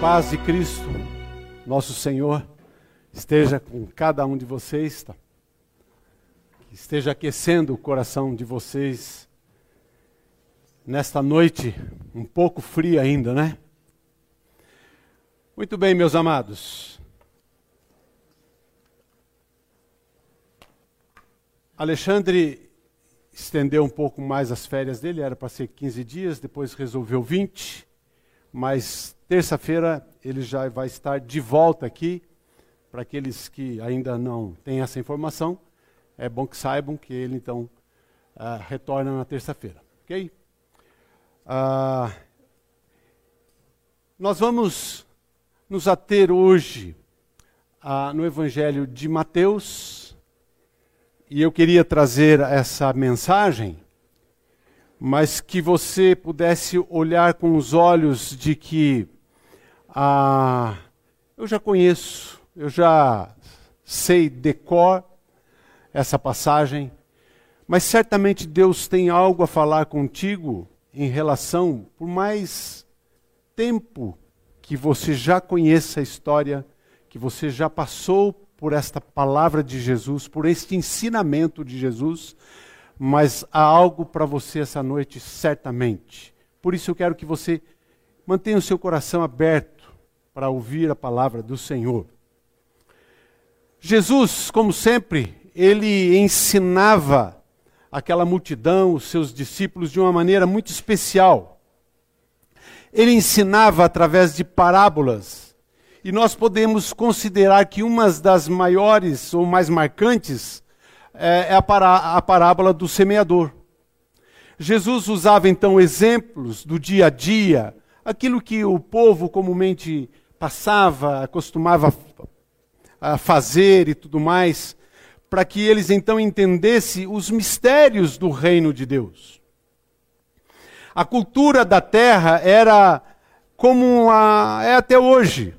paz de Cristo, nosso Senhor, esteja com cada um de vocês, tá? esteja aquecendo o coração de vocês nesta noite, um pouco fria ainda, né? Muito bem, meus amados. Alexandre estendeu um pouco mais as férias dele, era para ser 15 dias, depois resolveu 20, mas terça-feira ele já vai estar de volta aqui. Para aqueles que ainda não têm essa informação, é bom que saibam que ele então uh, retorna na terça-feira, ok? Uh, nós vamos nos ater hoje uh, no Evangelho de Mateus, e eu queria trazer essa mensagem, mas que você pudesse olhar com os olhos de que ah, eu já conheço, eu já sei decor essa passagem, mas certamente Deus tem algo a falar contigo em relação, por mais tempo que você já conheça a história, que você já passou por esta palavra de Jesus, por este ensinamento de Jesus, mas há algo para você essa noite, certamente. Por isso eu quero que você mantenha o seu coração aberto para ouvir a palavra do Senhor. Jesus, como sempre, ele ensinava aquela multidão, os seus discípulos, de uma maneira muito especial. Ele ensinava através de parábolas e nós podemos considerar que uma das maiores ou mais marcantes é, é a, pará a parábola do semeador. Jesus usava então exemplos do dia a dia, aquilo que o povo comumente passava, costumava a fazer e tudo mais, para que eles então entendessem os mistérios do reino de Deus. A cultura da terra era como a, é até hoje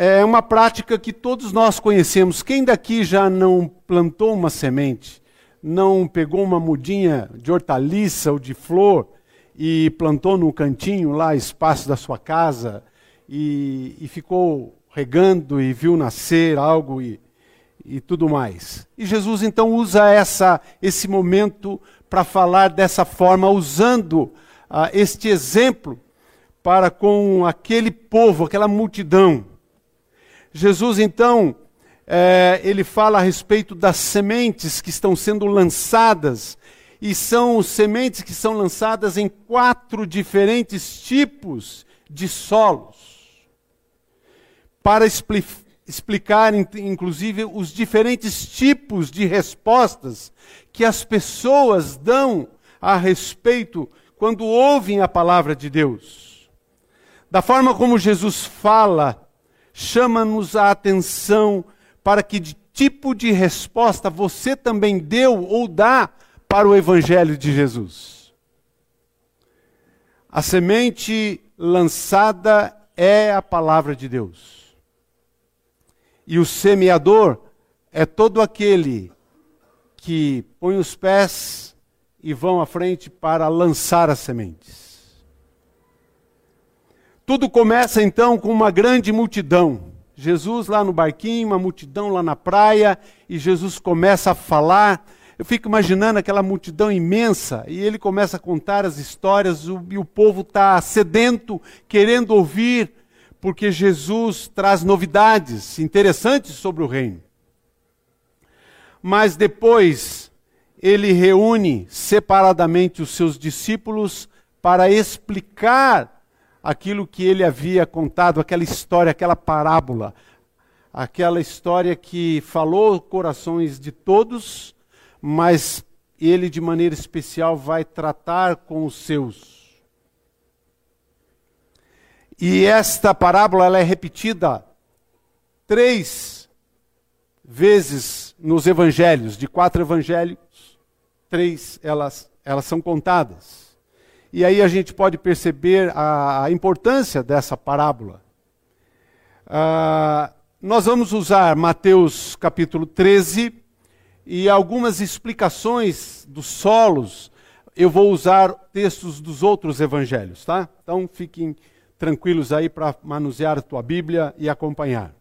é uma prática que todos nós conhecemos. Quem daqui já não plantou uma semente, não pegou uma mudinha de hortaliça ou de flor e plantou no cantinho lá, espaço da sua casa, e, e ficou regando e viu nascer algo e, e tudo mais. E Jesus então usa essa, esse momento para falar dessa forma, usando ah, este exemplo para com aquele povo, aquela multidão. Jesus, então, é, ele fala a respeito das sementes que estão sendo lançadas, e são sementes que são lançadas em quatro diferentes tipos de solos, para expli explicar, inclusive, os diferentes tipos de respostas que as pessoas dão a respeito quando ouvem a palavra de Deus. Da forma como Jesus fala chama-nos a atenção para que tipo de resposta você também deu ou dá para o Evangelho de Jesus. A semente lançada é a palavra de Deus. E o semeador é todo aquele que põe os pés e vão à frente para lançar as sementes. Tudo começa então com uma grande multidão. Jesus lá no barquinho, uma multidão lá na praia, e Jesus começa a falar. Eu fico imaginando aquela multidão imensa, e ele começa a contar as histórias, e o povo está sedento, querendo ouvir, porque Jesus traz novidades interessantes sobre o reino. Mas depois, ele reúne separadamente os seus discípulos para explicar aquilo que ele havia contado, aquela história, aquela parábola, aquela história que falou corações de todos, mas ele de maneira especial vai tratar com os seus. E esta parábola ela é repetida três vezes nos evangelhos, de quatro evangelhos, três elas, elas são contadas. E aí a gente pode perceber a, a importância dessa parábola. Uh, nós vamos usar Mateus capítulo 13 e algumas explicações dos solos. Eu vou usar textos dos outros evangelhos, tá? Então fiquem tranquilos aí para manusear a tua Bíblia e acompanhar.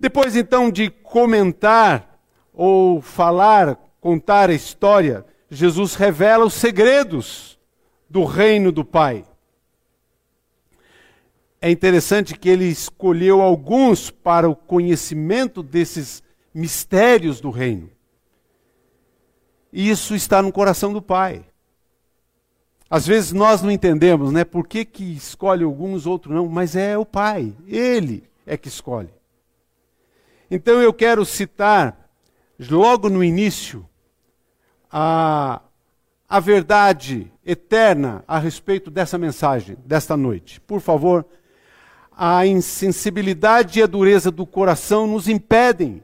Depois então de comentar ou falar, contar a história, Jesus revela os segredos do reino do Pai. É interessante que ele escolheu alguns para o conhecimento desses mistérios do reino. E isso está no coração do Pai. Às vezes nós não entendemos, né? Por que, que escolhe alguns, outros não, mas é o Pai, Ele é que escolhe. Então eu quero citar, logo no início, a, a verdade eterna a respeito dessa mensagem, desta noite. Por favor, a insensibilidade e a dureza do coração nos impedem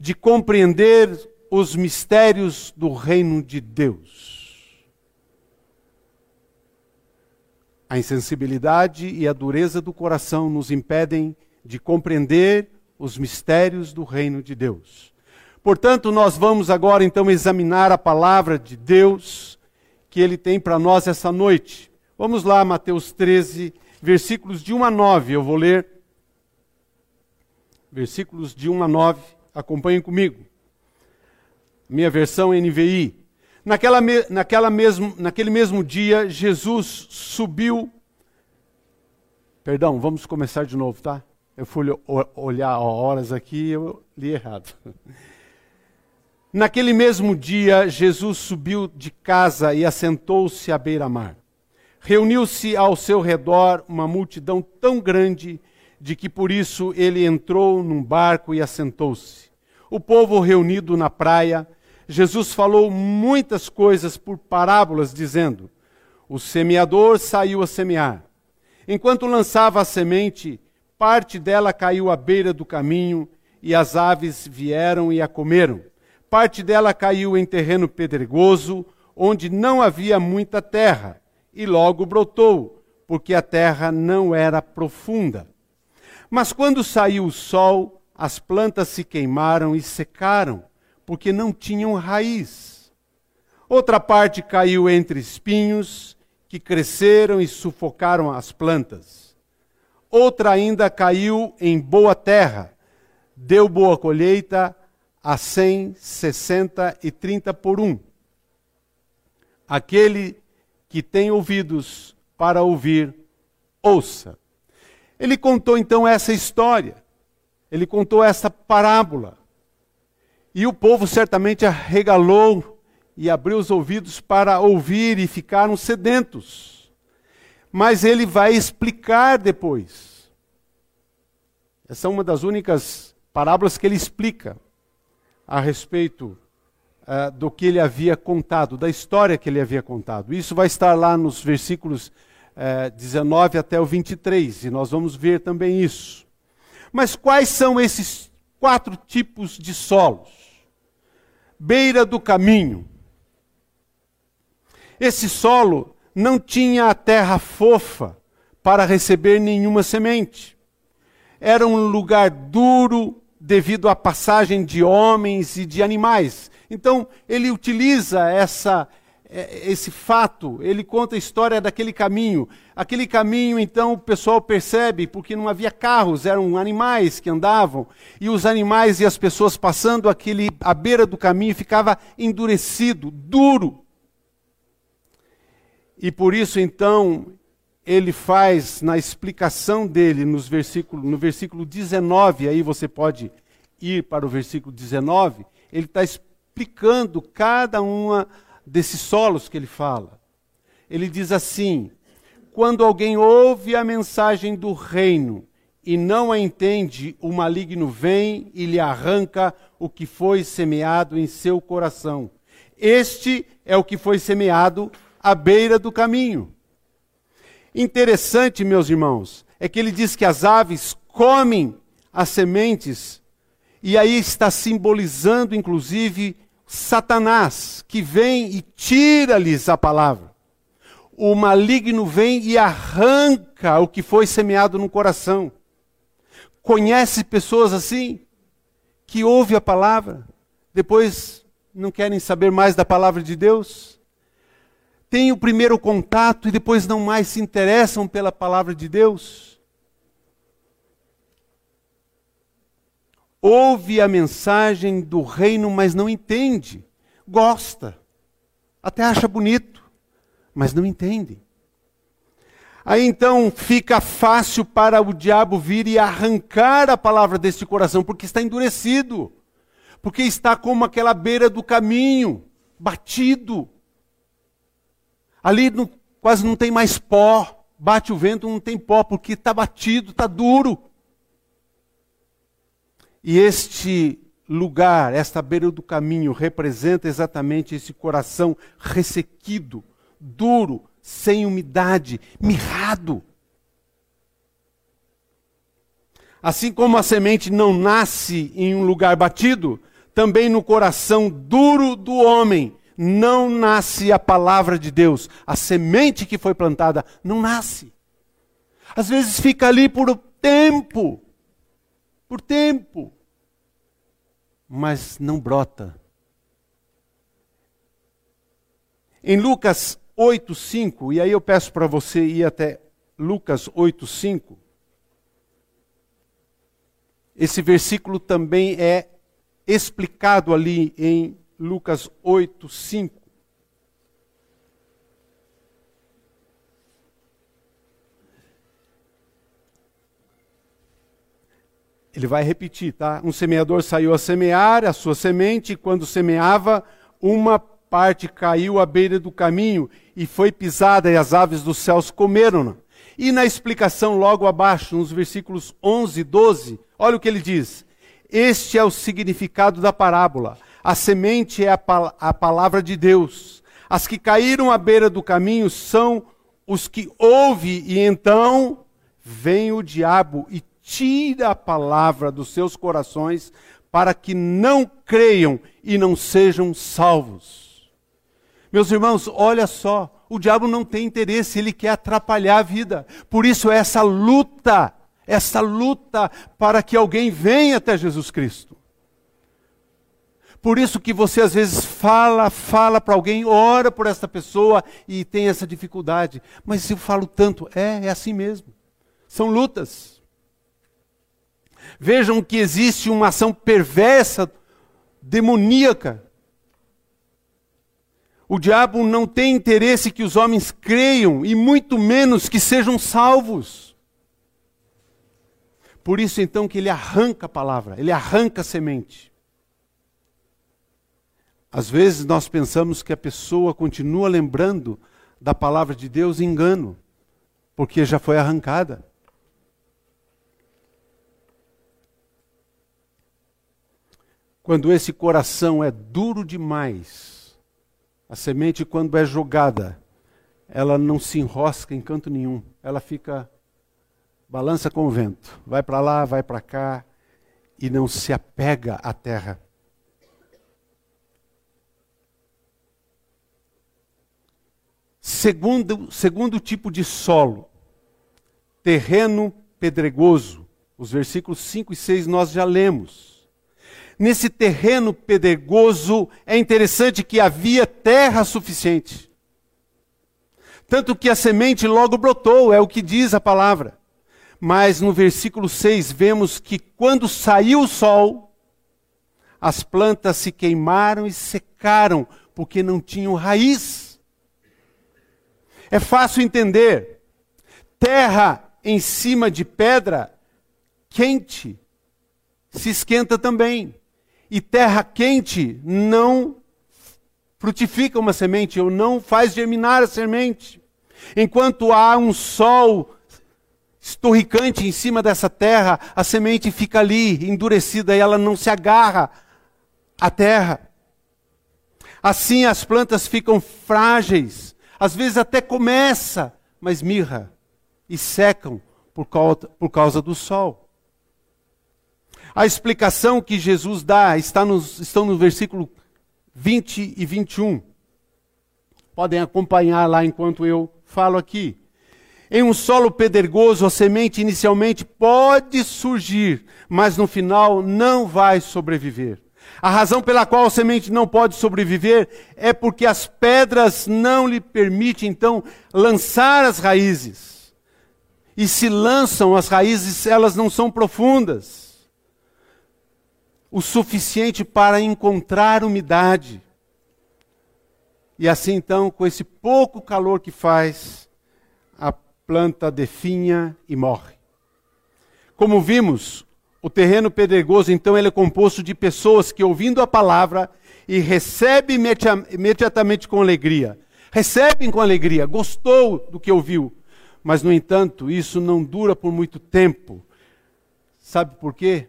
de compreender os mistérios do reino de Deus. A insensibilidade e a dureza do coração nos impedem de compreender os mistérios do reino de Deus. Portanto, nós vamos agora então examinar a palavra de Deus que ele tem para nós essa noite. Vamos lá, Mateus 13, versículos de 1 a 9. Eu vou ler versículos de 1 a 9. Acompanhem comigo. Minha versão NVI. Naquela, naquela mesmo, naquele mesmo dia, Jesus subiu. Perdão, vamos começar de novo, tá? Eu fui olhar horas aqui e eu li errado. Naquele mesmo dia, Jesus subiu de casa e assentou-se à beira-mar. Reuniu-se ao seu redor uma multidão tão grande de que por isso ele entrou num barco e assentou-se. O povo reunido na praia Jesus falou muitas coisas por parábolas, dizendo: O semeador saiu a semear. Enquanto lançava a semente, parte dela caiu à beira do caminho, e as aves vieram e a comeram. Parte dela caiu em terreno pedregoso, onde não havia muita terra, e logo brotou, porque a terra não era profunda. Mas quando saiu o sol, as plantas se queimaram e secaram porque não tinham raiz. Outra parte caiu entre espinhos, que cresceram e sufocaram as plantas. Outra ainda caiu em boa terra, deu boa colheita a cem, sessenta e trinta por um. Aquele que tem ouvidos para ouvir, ouça. Ele contou então essa história, ele contou essa parábola. E o povo certamente arregalou e abriu os ouvidos para ouvir e ficaram sedentos. Mas ele vai explicar depois. Essa é uma das únicas parábolas que ele explica a respeito uh, do que ele havia contado, da história que ele havia contado. Isso vai estar lá nos versículos uh, eh, 19 até o 23, e nós vamos ver também isso. Mas quais são esses quatro tipos de solos? Beira do caminho. Esse solo não tinha a terra fofa para receber nenhuma semente. Era um lugar duro devido à passagem de homens e de animais. Então, ele utiliza essa é, esse fato, ele conta a história daquele caminho. Aquele caminho, então, o pessoal percebe, porque não havia carros, eram animais que andavam, e os animais e as pessoas passando aquele, à beira do caminho ficava endurecido, duro. E por isso, então, ele faz na explicação dele nos versículo, no versículo 19, aí você pode ir para o versículo 19, ele está explicando cada uma desses solos que ele fala. Ele diz assim: quando alguém ouve a mensagem do reino e não a entende, o maligno vem e lhe arranca o que foi semeado em seu coração. Este é o que foi semeado à beira do caminho. Interessante, meus irmãos, é que ele diz que as aves comem as sementes, e aí está simbolizando, inclusive, Satanás, que vem e tira-lhes a palavra. O maligno vem e arranca o que foi semeado no coração. Conhece pessoas assim, que ouvem a palavra, depois não querem saber mais da palavra de Deus? têm o primeiro contato e depois não mais se interessam pela palavra de Deus? Ouve a mensagem do reino, mas não entende. Gosta, até acha bonito, mas não entende. Aí então fica fácil para o diabo vir e arrancar a palavra deste coração, porque está endurecido, porque está como aquela beira do caminho, batido. Ali quase não tem mais pó, bate o vento, não tem pó, porque está batido, está duro. E este lugar, esta beira do caminho, representa exatamente esse coração ressequido, duro, sem umidade, mirrado. Assim como a semente não nasce em um lugar batido, também no coração duro do homem não nasce a palavra de Deus. A semente que foi plantada não nasce. Às vezes fica ali por tempo, por tempo, mas não brota. Em Lucas 8:5, e aí eu peço para você ir até Lucas 8:5. Esse versículo também é explicado ali em Lucas 8:5. Ele vai repetir, tá? Um semeador saiu a semear a sua semente, e quando semeava, uma parte caiu à beira do caminho e foi pisada, e as aves dos céus comeram-na. E na explicação logo abaixo, nos versículos 11 e 12, olha o que ele diz: Este é o significado da parábola. A semente é a, pal a palavra de Deus. As que caíram à beira do caminho são os que ouvem, e então vem o diabo e tira a palavra dos seus corações, para que não creiam e não sejam salvos. Meus irmãos, olha só, o diabo não tem interesse, ele quer atrapalhar a vida. Por isso, essa luta, essa luta para que alguém venha até Jesus Cristo. Por isso que você às vezes fala, fala para alguém, ora por essa pessoa e tem essa dificuldade. Mas eu falo tanto, é, é assim mesmo. São lutas. Vejam que existe uma ação perversa, demoníaca, o diabo não tem interesse que os homens creiam e muito menos que sejam salvos. Por isso então que ele arranca a palavra, ele arranca a semente. Às vezes nós pensamos que a pessoa continua lembrando da palavra de Deus engano, porque já foi arrancada. Quando esse coração é duro demais, a semente, quando é jogada, ela não se enrosca em canto nenhum. Ela fica, balança com o vento. Vai para lá, vai para cá, e não se apega à terra. Segundo, segundo tipo de solo, terreno pedregoso. Os versículos 5 e 6 nós já lemos nesse terreno pedregoso, é interessante que havia terra suficiente. Tanto que a semente logo brotou, é o que diz a palavra. Mas no versículo 6 vemos que quando saiu o sol, as plantas se queimaram e secaram, porque não tinham raiz. É fácil entender. Terra em cima de pedra quente se esquenta também e terra quente não frutifica uma semente, ou não faz germinar a semente. Enquanto há um sol estorricante em cima dessa terra, a semente fica ali, endurecida, e ela não se agarra à terra. Assim as plantas ficam frágeis, às vezes até começa, mas mirra e secam por causa, por causa do sol. A explicação que Jesus dá está nos, estão no versículo 20 e 21. Podem acompanhar lá enquanto eu falo aqui. Em um solo pedregoso, a semente inicialmente pode surgir, mas no final não vai sobreviver. A razão pela qual a semente não pode sobreviver é porque as pedras não lhe permitem, então, lançar as raízes. E se lançam as raízes, elas não são profundas o suficiente para encontrar umidade. E assim então, com esse pouco calor que faz, a planta definha e morre. Como vimos, o terreno pedregoso, então, ele é composto de pessoas que, ouvindo a palavra, e recebem imediatamente com alegria. Recebem com alegria, gostou do que ouviu. Mas, no entanto, isso não dura por muito tempo. Sabe por quê?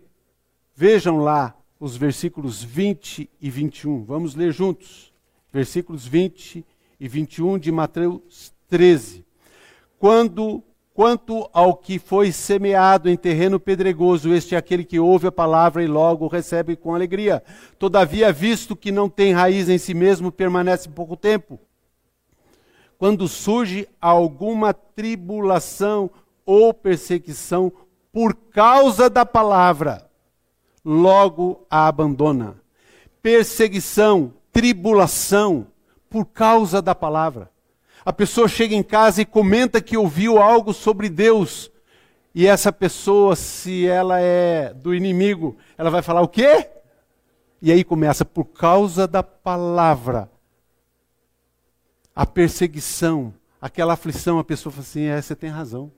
Vejam lá os versículos 20 e 21. Vamos ler juntos. Versículos 20 e 21 de Mateus 13. Quando Quanto ao que foi semeado em terreno pedregoso, este é aquele que ouve a palavra e logo recebe com alegria. Todavia, visto que não tem raiz em si mesmo, permanece pouco tempo. Quando surge alguma tribulação ou perseguição por causa da palavra, logo a abandona. Perseguição, tribulação por causa da palavra. A pessoa chega em casa e comenta que ouviu algo sobre Deus. E essa pessoa, se ela é do inimigo, ela vai falar o quê? E aí começa, por causa da palavra, a perseguição, aquela aflição, a pessoa fala assim: é, você tem razão.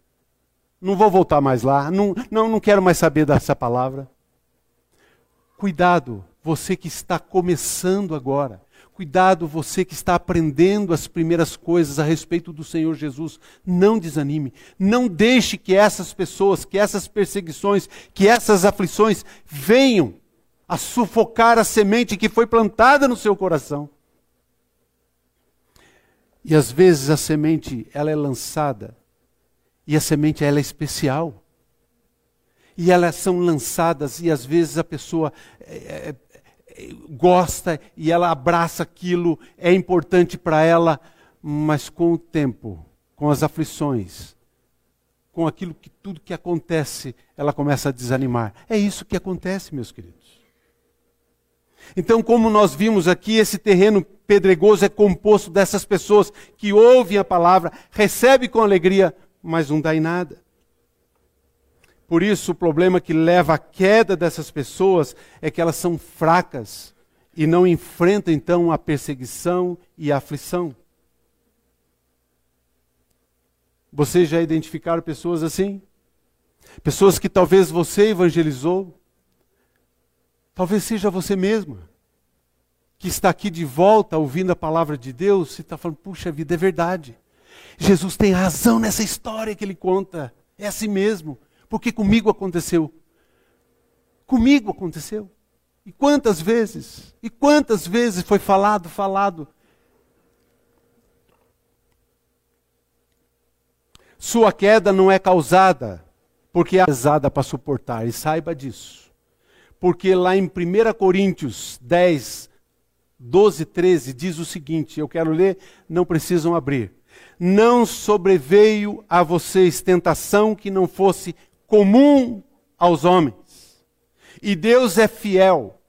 Não vou voltar mais lá, não, não, não quero mais saber dessa palavra. Cuidado, você que está começando agora. Cuidado, você que está aprendendo as primeiras coisas a respeito do Senhor Jesus, não desanime. Não deixe que essas pessoas, que essas perseguições, que essas aflições venham a sufocar a semente que foi plantada no seu coração. E às vezes a semente, ela é lançada, e a semente ela é especial. E elas são lançadas e às vezes a pessoa é, gosta e ela abraça aquilo, é importante para ela, mas com o tempo, com as aflições, com aquilo que tudo que acontece, ela começa a desanimar. É isso que acontece, meus queridos. Então, como nós vimos aqui, esse terreno pedregoso é composto dessas pessoas que ouvem a palavra, recebem com alegria, mas não dá em nada. Por isso, o problema que leva à queda dessas pessoas é que elas são fracas e não enfrentam então a perseguição e a aflição. Vocês já identificaram pessoas assim? Pessoas que talvez você evangelizou, talvez seja você mesma, que está aqui de volta ouvindo a palavra de Deus e está falando: puxa vida, é verdade. Jesus tem razão nessa história que ele conta, é assim mesmo. Porque comigo aconteceu. Comigo aconteceu. E quantas vezes? E quantas vezes foi falado, falado? Sua queda não é causada porque é pesada para suportar, e saiba disso. Porque lá em 1 Coríntios 10, 12, 13 diz o seguinte: eu quero ler, não precisam abrir. Não sobreveio a vocês tentação que não fosse comum aos homens. E Deus é fiel.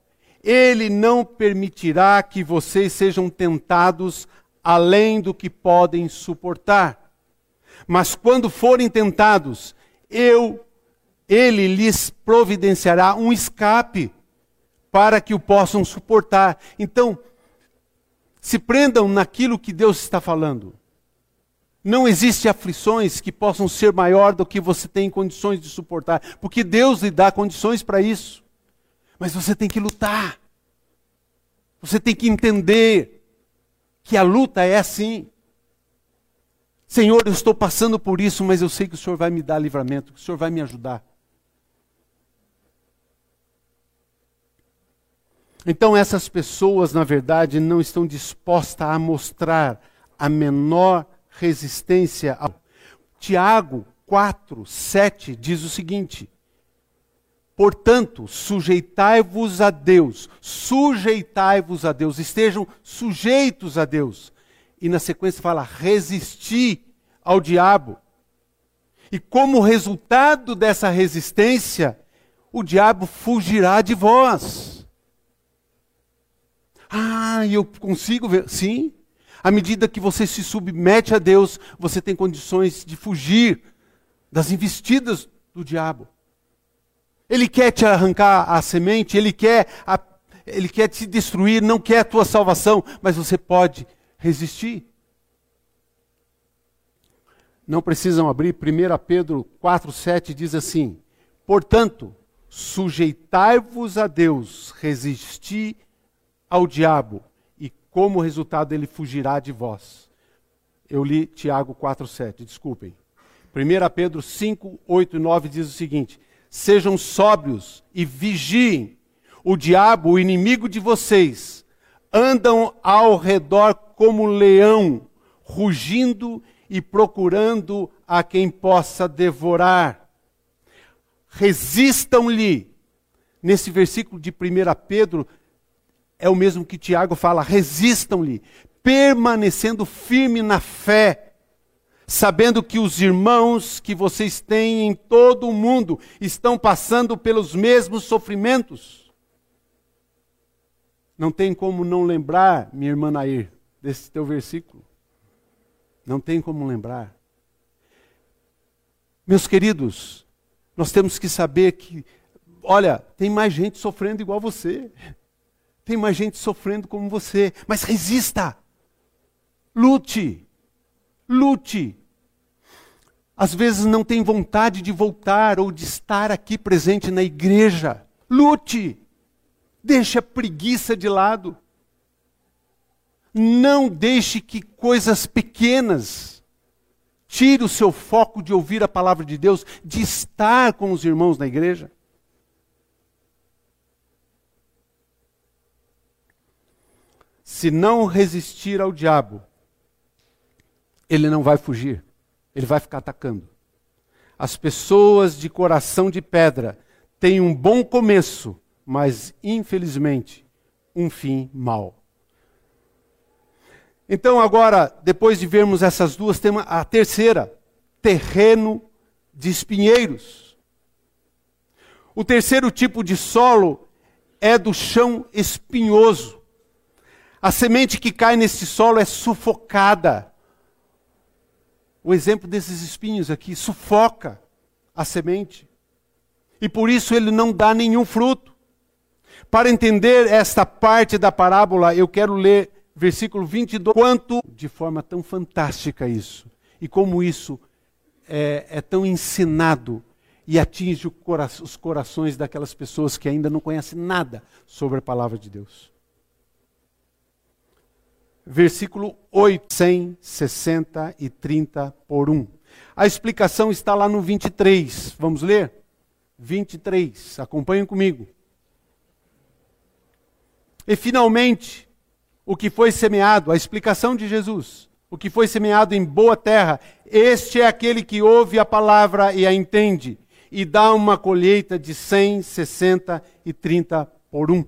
Ele não permitirá que vocês sejam tentados além do que podem suportar. Mas quando forem tentados, eu ele lhes providenciará um escape para que o possam suportar. Então, se prendam naquilo que Deus está falando. Não existe aflições que possam ser maior do que você tem condições de suportar, porque Deus lhe dá condições para isso. Mas você tem que lutar. Você tem que entender que a luta é assim. Senhor, eu estou passando por isso, mas eu sei que o Senhor vai me dar livramento, que o Senhor vai me ajudar. Então, essas pessoas, na verdade, não estão dispostas a mostrar a menor resistência. Tiago 4, 7 diz o seguinte: Portanto, sujeitai-vos a Deus, sujeitai-vos a Deus, estejam sujeitos a Deus. E na sequência fala: resisti ao diabo. E como resultado dessa resistência, o diabo fugirá de vós. Ah, eu consigo ver. Sim. À medida que você se submete a Deus, você tem condições de fugir das investidas do diabo. Ele quer te arrancar a semente, ele quer, a, ele quer te destruir, não quer a tua salvação, mas você pode resistir. Não precisam abrir, 1 Pedro 4,7 diz assim: Portanto, sujeitai-vos a Deus, resisti ao diabo, como resultado ele fugirá de vós. Eu li Tiago 4,7, desculpem. 1 Pedro 5, 8 e 9 diz o seguinte: Sejam sóbrios e vigiem. O diabo, o inimigo de vocês, andam ao redor como leão, rugindo e procurando a quem possa devorar. Resistam-lhe. Nesse versículo de 1 Pedro, é o mesmo que Tiago fala: resistam-lhe, permanecendo firme na fé, sabendo que os irmãos que vocês têm em todo o mundo estão passando pelos mesmos sofrimentos. Não tem como não lembrar, minha irmã Nair, desse teu versículo. Não tem como lembrar. Meus queridos, nós temos que saber que, olha, tem mais gente sofrendo igual você. Tem mais gente sofrendo como você. Mas resista. Lute. Lute. Às vezes não tem vontade de voltar ou de estar aqui presente na igreja. Lute. Deixe a preguiça de lado. Não deixe que coisas pequenas tire o seu foco de ouvir a palavra de Deus, de estar com os irmãos na igreja. Se não resistir ao diabo, ele não vai fugir, ele vai ficar atacando. As pessoas de coração de pedra têm um bom começo, mas infelizmente um fim mau. Então, agora, depois de vermos essas duas, tem a terceira: terreno de espinheiros. O terceiro tipo de solo é do chão espinhoso. A semente que cai nesse solo é sufocada. O exemplo desses espinhos aqui sufoca a semente. E por isso ele não dá nenhum fruto. Para entender esta parte da parábola, eu quero ler versículo 22, quanto de forma tão fantástica isso, e como isso é, é tão ensinado e atinge cora os corações daquelas pessoas que ainda não conhecem nada sobre a palavra de Deus. Versículo 8, 100, 60 e 30 por 1. A explicação está lá no 23. Vamos ler? 23. Acompanhem comigo. E finalmente, o que foi semeado, a explicação de Jesus. O que foi semeado em boa terra, este é aquele que ouve a palavra e a entende, e dá uma colheita de 100, 60 e 30 por um.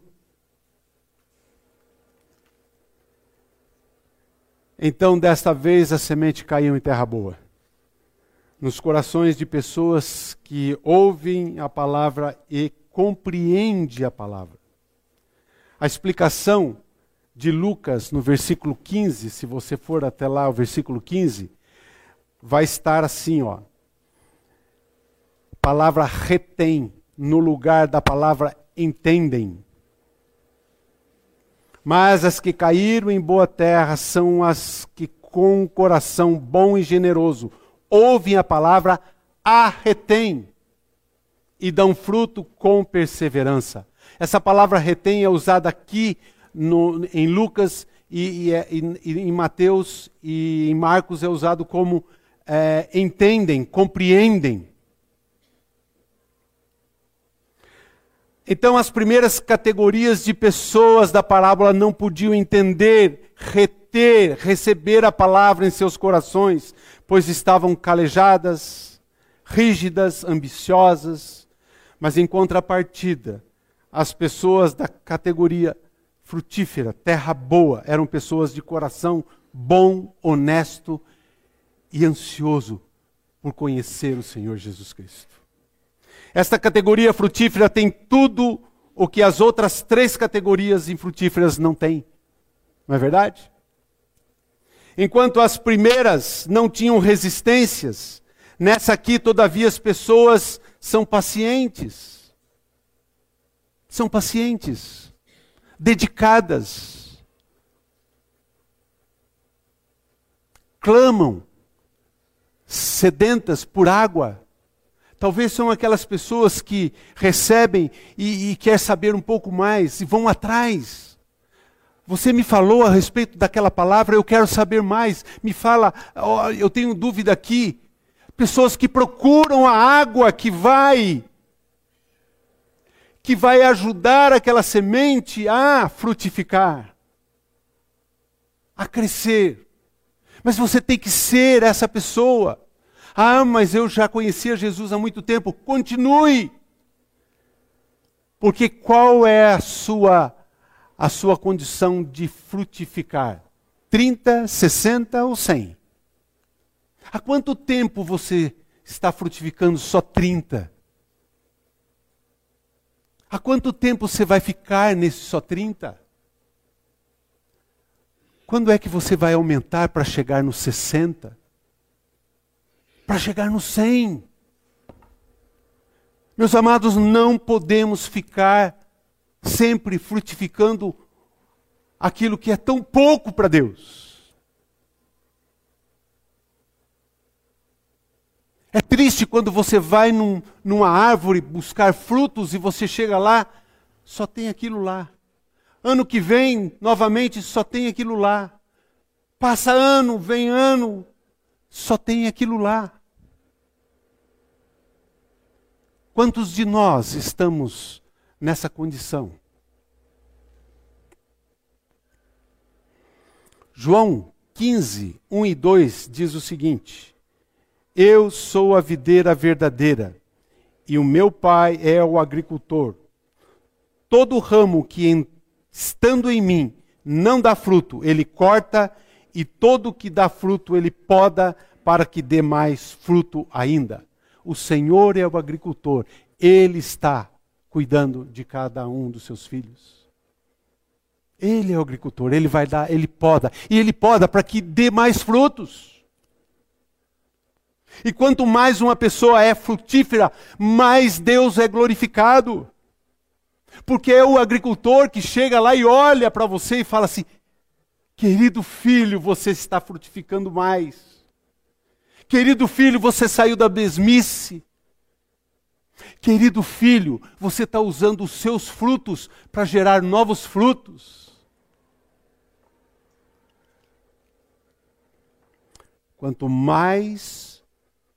Então, desta vez, a semente caiu em terra boa. Nos corações de pessoas que ouvem a palavra e compreendem a palavra. A explicação de Lucas, no versículo 15, se você for até lá, o versículo 15, vai estar assim, ó. Palavra retém no lugar da palavra entendem. Mas as que caíram em boa terra são as que com um coração bom e generoso ouvem a palavra, a e dão fruto com perseverança. Essa palavra retém é usada aqui no, em Lucas e, e, é, e, em Mateus e em Marcos é usado como é, entendem, compreendem. Então, as primeiras categorias de pessoas da parábola não podiam entender, reter, receber a palavra em seus corações, pois estavam calejadas, rígidas, ambiciosas. Mas, em contrapartida, as pessoas da categoria frutífera, terra boa. Eram pessoas de coração bom, honesto e ansioso por conhecer o Senhor Jesus Cristo. Esta categoria frutífera tem tudo o que as outras três categorias infrutíferas não têm. Não é verdade? Enquanto as primeiras não tinham resistências, nessa aqui, todavia, as pessoas são pacientes. São pacientes, dedicadas, clamam, sedentas por água. Talvez são aquelas pessoas que recebem e, e quer saber um pouco mais e vão atrás. Você me falou a respeito daquela palavra, eu quero saber mais. Me fala, oh, eu tenho dúvida aqui. Pessoas que procuram a água que vai que vai ajudar aquela semente a frutificar, a crescer. Mas você tem que ser essa pessoa. Ah, mas eu já conhecia Jesus há muito tempo. Continue. Porque qual é a sua a sua condição de frutificar? 30, 60 ou 100? Há quanto tempo você está frutificando só 30? Há quanto tempo você vai ficar nesse só 30? Quando é que você vai aumentar para chegar nos 60? Para chegar no 100? Meus amados, não podemos ficar sempre frutificando aquilo que é tão pouco para Deus. É triste quando você vai num, numa árvore buscar frutos e você chega lá, só tem aquilo lá. Ano que vem, novamente, só tem aquilo lá. Passa ano, vem ano, só tem aquilo lá. Quantos de nós estamos nessa condição? João 15, 1 e 2 diz o seguinte: Eu sou a videira verdadeira, e o meu pai é o agricultor. Todo ramo que, estando em mim, não dá fruto, ele corta, e todo que dá fruto, ele poda, para que dê mais fruto ainda. O Senhor é o agricultor, ele está cuidando de cada um dos seus filhos. Ele é o agricultor, ele vai dar, ele poda, e ele poda para que dê mais frutos. E quanto mais uma pessoa é frutífera, mais Deus é glorificado. Porque é o agricultor que chega lá e olha para você e fala assim: querido filho, você está frutificando mais. Querido filho, você saiu da mesmice. Querido filho, você está usando os seus frutos para gerar novos frutos. Quanto mais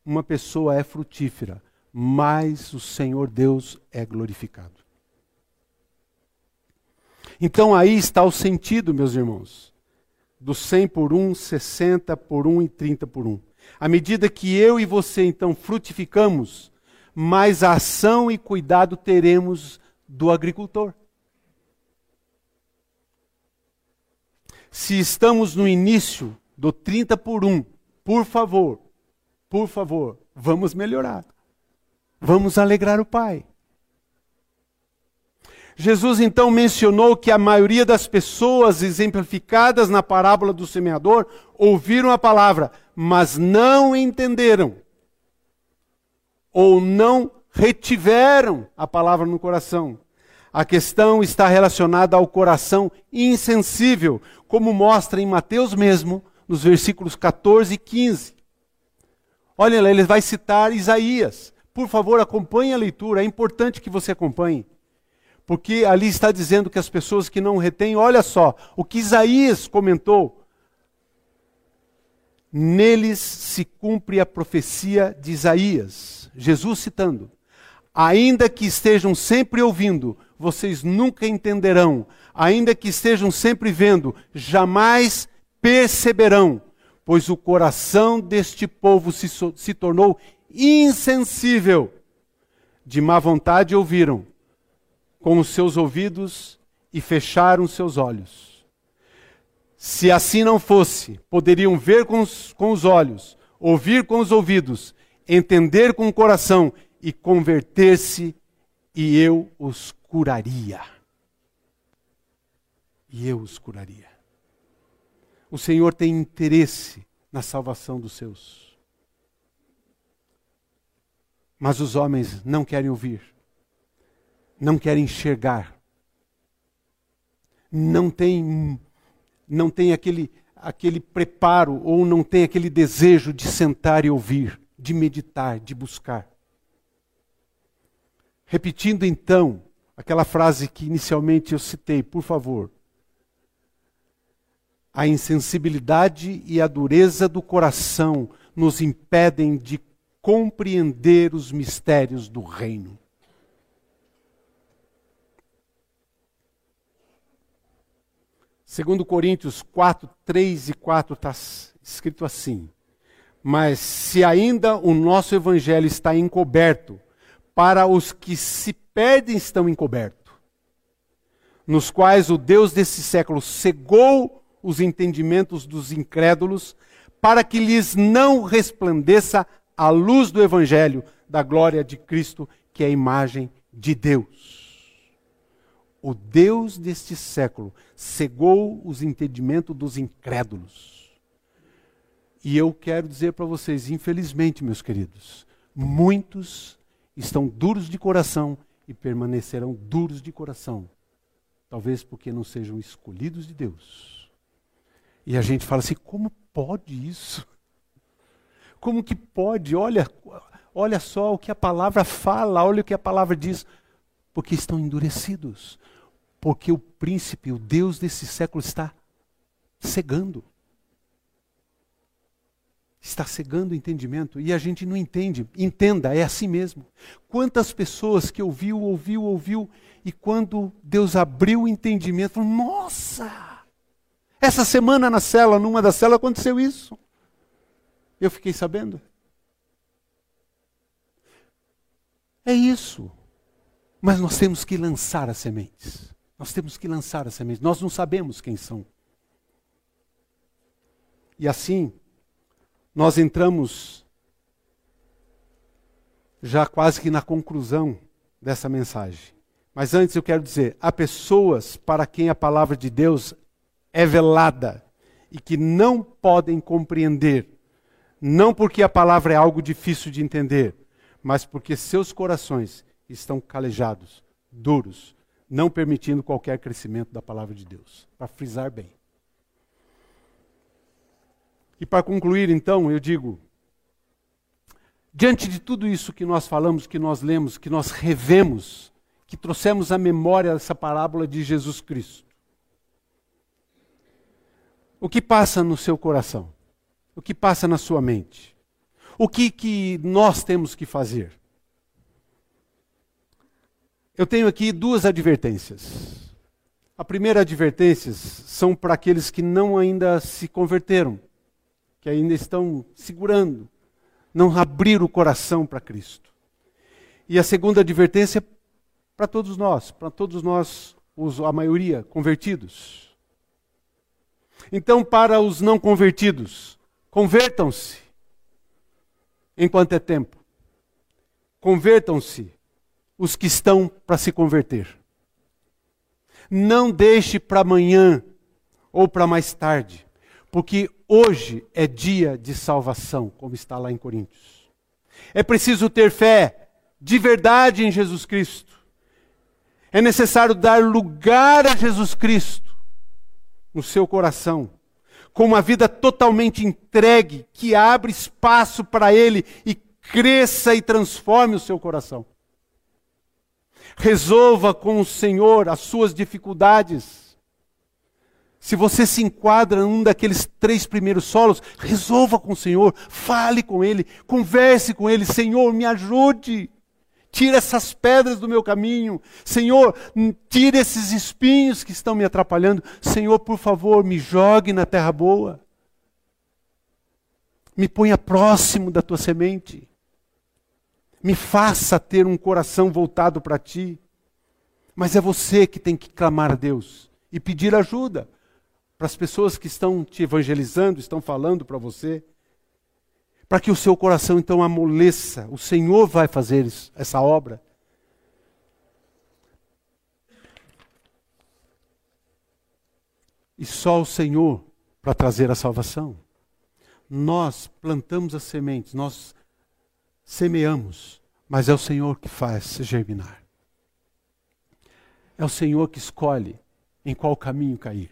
uma pessoa é frutífera, mais o Senhor Deus é glorificado. Então aí está o sentido, meus irmãos, do 100 por 1, 60 por 1 e 30 por 1. À medida que eu e você então frutificamos, mais ação e cuidado teremos do agricultor. Se estamos no início do 30 por 1, por favor, por favor, vamos melhorar. Vamos alegrar o Pai. Jesus então mencionou que a maioria das pessoas exemplificadas na parábola do semeador ouviram a palavra, mas não entenderam, ou não retiveram a palavra no coração. A questão está relacionada ao coração insensível, como mostra em Mateus mesmo, nos versículos 14 e 15. Olha lá, ele vai citar Isaías. Por favor, acompanhe a leitura, é importante que você acompanhe. Porque ali está dizendo que as pessoas que não retêm, olha só, o que Isaías comentou. Neles se cumpre a profecia de Isaías. Jesus citando: Ainda que estejam sempre ouvindo, vocês nunca entenderão. Ainda que estejam sempre vendo, jamais perceberão. Pois o coração deste povo se, se tornou insensível. De má vontade ouviram com os seus ouvidos e fecharam seus olhos. Se assim não fosse, poderiam ver com os, com os olhos, ouvir com os ouvidos, entender com o coração e converter-se, e eu os curaria. E eu os curaria. O Senhor tem interesse na salvação dos seus. Mas os homens não querem ouvir, não querem enxergar, não tem, não tem aquele, aquele preparo ou não tem aquele desejo de sentar e ouvir, de meditar, de buscar. Repetindo então aquela frase que inicialmente eu citei, por favor a insensibilidade e a dureza do coração nos impedem de compreender os mistérios do reino. Segundo Coríntios 4, 3 e 4 está escrito assim: Mas se ainda o nosso evangelho está encoberto, para os que se perdem estão encoberto, nos quais o Deus desse século cegou os entendimentos dos incrédulos, para que lhes não resplandeça a luz do Evangelho da glória de Cristo, que é a imagem de Deus. O Deus deste século cegou os entendimentos dos incrédulos. E eu quero dizer para vocês, infelizmente, meus queridos, muitos estão duros de coração e permanecerão duros de coração. Talvez porque não sejam escolhidos de Deus e a gente fala assim: como pode isso? Como que pode? Olha, olha só o que a palavra fala, olha o que a palavra diz. Porque estão endurecidos. Porque o príncipe, o Deus desse século, está cegando. Está cegando o entendimento e a gente não entende. Entenda, é assim mesmo. Quantas pessoas que ouviu, ouviu, ouviu, e quando Deus abriu o entendimento, falou, nossa! Essa semana na cela, numa das celas, aconteceu isso. Eu fiquei sabendo. É isso. Mas nós temos que lançar as sementes. Nós temos que lançar as sementes. Nós não sabemos quem são. E assim, nós entramos já quase que na conclusão dessa mensagem. Mas antes eu quero dizer: há pessoas para quem a palavra de Deus é velada e que não podem compreender, não porque a palavra é algo difícil de entender, mas porque seus corações estão calejados, duros, não permitindo qualquer crescimento da palavra de Deus. Para frisar bem. E para concluir, então, eu digo: diante de tudo isso que nós falamos, que nós lemos, que nós revemos, que trouxemos à memória essa parábola de Jesus Cristo, o que passa no seu coração? O que passa na sua mente? O que, que nós temos que fazer? Eu tenho aqui duas advertências. A primeira advertência são para aqueles que não ainda se converteram, que ainda estão segurando, não abriram o coração para Cristo. E a segunda advertência é para todos nós, para todos nós, a maioria, convertidos. Então, para os não convertidos, convertam-se enquanto é tempo. Convertam-se os que estão para se converter. Não deixe para amanhã ou para mais tarde, porque hoje é dia de salvação, como está lá em Coríntios. É preciso ter fé de verdade em Jesus Cristo. É necessário dar lugar a Jesus Cristo no seu coração, com uma vida totalmente entregue, que abre espaço para Ele e cresça e transforme o seu coração. Resolva com o Senhor as suas dificuldades. Se você se enquadra num daqueles três primeiros solos, resolva com o Senhor, fale com Ele, converse com Ele, Senhor, me ajude. Tira essas pedras do meu caminho. Senhor, tira esses espinhos que estão me atrapalhando. Senhor, por favor, me jogue na terra boa. Me ponha próximo da tua semente. Me faça ter um coração voltado para ti. Mas é você que tem que clamar a Deus e pedir ajuda para as pessoas que estão te evangelizando, estão falando para você para que o seu coração então amoleça. O Senhor vai fazer isso, essa obra. E só o Senhor para trazer a salvação. Nós plantamos as sementes, nós semeamos, mas é o Senhor que faz germinar. É o Senhor que escolhe em qual caminho cair.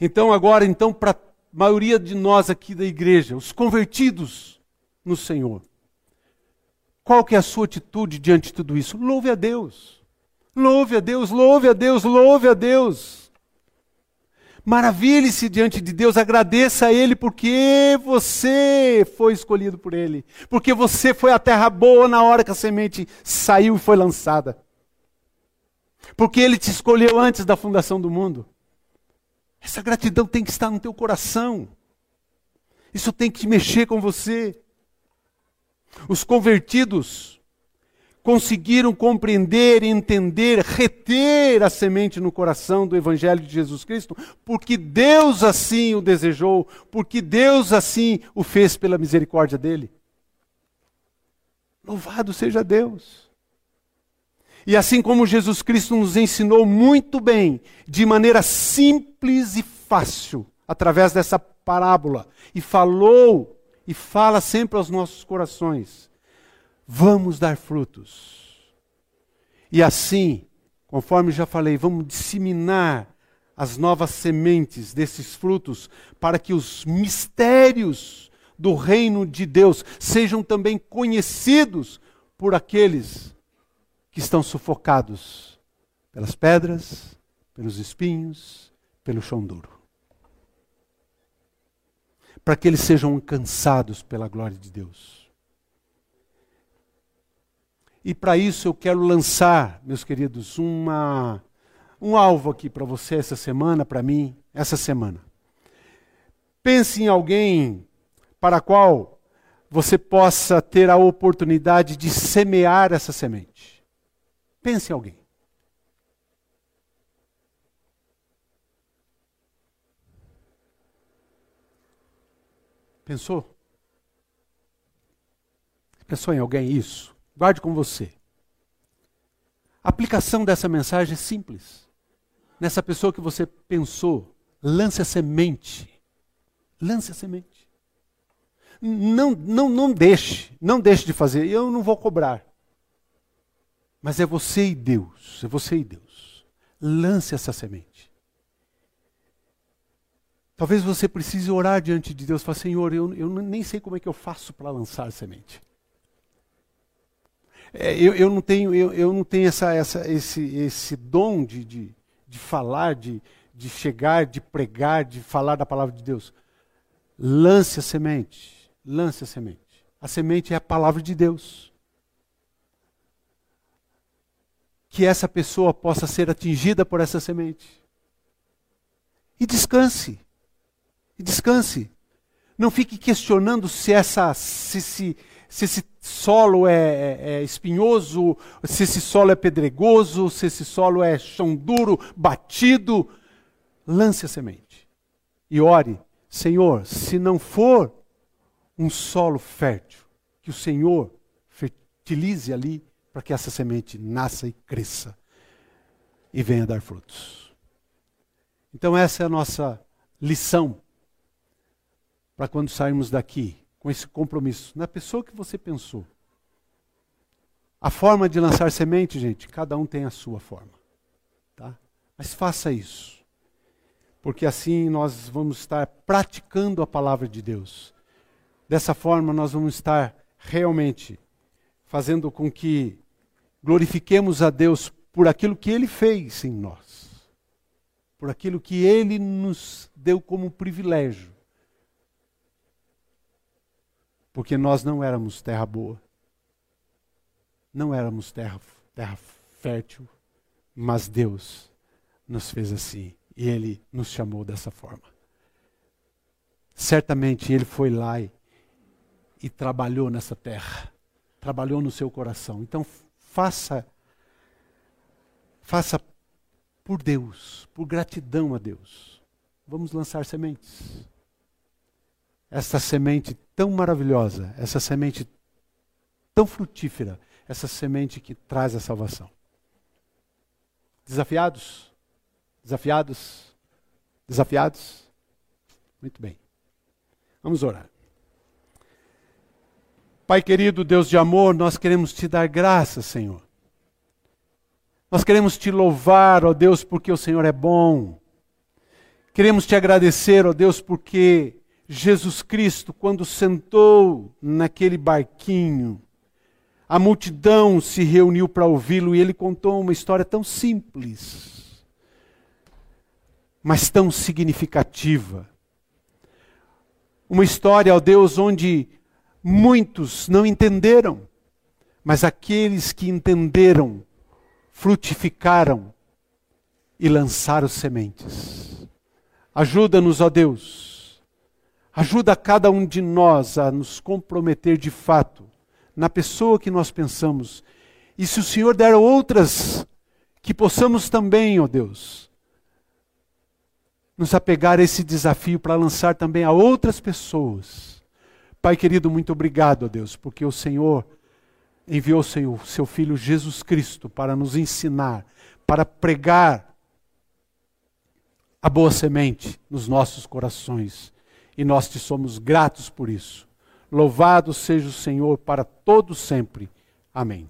Então agora, então para a maioria de nós aqui da igreja, os convertidos no Senhor, qual que é a sua atitude diante de tudo isso? Louve a Deus. Louve a Deus, louve a Deus, louve a Deus. Maravilhe-se diante de Deus, agradeça a Ele porque você foi escolhido por Ele, porque você foi a terra boa na hora que a semente saiu e foi lançada, porque Ele te escolheu antes da fundação do mundo. Essa gratidão tem que estar no teu coração, isso tem que mexer com você. Os convertidos, conseguiram compreender, entender, reter a semente no coração do Evangelho de Jesus Cristo, porque Deus assim o desejou, porque Deus assim o fez pela misericórdia dele. Louvado seja Deus. E assim como Jesus Cristo nos ensinou muito bem, de maneira simples e fácil, através dessa parábola, e falou e fala sempre aos nossos corações vamos dar frutos. E assim, conforme já falei, vamos disseminar as novas sementes desses frutos para que os mistérios do reino de Deus sejam também conhecidos por aqueles que estão sufocados pelas pedras, pelos espinhos, pelo chão duro. Para que eles sejam alcançados pela glória de Deus. E para isso eu quero lançar, meus queridos, uma, um alvo aqui para você essa semana, para mim, essa semana. Pense em alguém para qual você possa ter a oportunidade de semear essa semente. Pense em alguém. Pensou? Pensou em alguém isso? Guarde com você. A aplicação dessa mensagem é simples. Nessa pessoa que você pensou, lance a semente. Lance a semente. Não, não, não deixe, não deixe de fazer. Eu não vou cobrar. Mas é você e Deus, é você e Deus. Lance essa semente. Talvez você precise orar diante de Deus, falar, Senhor, eu, eu nem sei como é que eu faço para lançar semente. É, eu, eu, não tenho, eu, eu não tenho essa, essa, esse, esse dom de, de, de falar, de, de chegar, de pregar, de falar da palavra de Deus. Lance a semente. Lance a semente. A semente é a palavra de Deus. Que essa pessoa possa ser atingida por essa semente. E descanse. E descanse. Não fique questionando se essa se, se, se esse solo é, é, é, espinhoso, se esse solo é pedregoso, se esse solo é chão duro, batido. Lance a semente e ore, Senhor, se não for um solo fértil, que o Senhor fertilize ali para que essa semente nasça e cresça e venha dar frutos. Então, essa é a nossa lição para quando sairmos daqui com esse compromisso, na pessoa que você pensou. A forma de lançar semente, gente, cada um tem a sua forma. Tá? Mas faça isso. Porque assim nós vamos estar praticando a palavra de Deus. Dessa forma nós vamos estar realmente fazendo com que glorifiquemos a Deus por aquilo que Ele fez em nós. Por aquilo que Ele nos deu como privilégio porque nós não éramos terra boa, não éramos terra, terra fértil, mas Deus nos fez assim e Ele nos chamou dessa forma. Certamente Ele foi lá e, e trabalhou nessa terra, trabalhou no seu coração. Então faça, faça por Deus, por gratidão a Deus. Vamos lançar sementes essa semente tão maravilhosa, essa semente tão frutífera, essa semente que traz a salvação. Desafiados? Desafiados? Desafiados? Muito bem. Vamos orar. Pai querido, Deus de amor, nós queremos te dar graças, Senhor. Nós queremos te louvar, ó Deus, porque o Senhor é bom. Queremos te agradecer, ó Deus, porque Jesus Cristo, quando sentou naquele barquinho, a multidão se reuniu para ouvi-lo e ele contou uma história tão simples, mas tão significativa. Uma história, ó Deus, onde muitos não entenderam, mas aqueles que entenderam frutificaram e lançaram sementes. Ajuda-nos, ó Deus. Ajuda cada um de nós a nos comprometer de fato na pessoa que nós pensamos. E se o Senhor der outras, que possamos também, ó Deus, nos apegar a esse desafio para lançar também a outras pessoas. Pai querido, muito obrigado, ó Deus, porque o Senhor enviou seu, seu Filho Jesus Cristo para nos ensinar, para pregar a boa semente nos nossos corações. E nós te somos gratos por isso. Louvado seja o Senhor para todo sempre. Amém.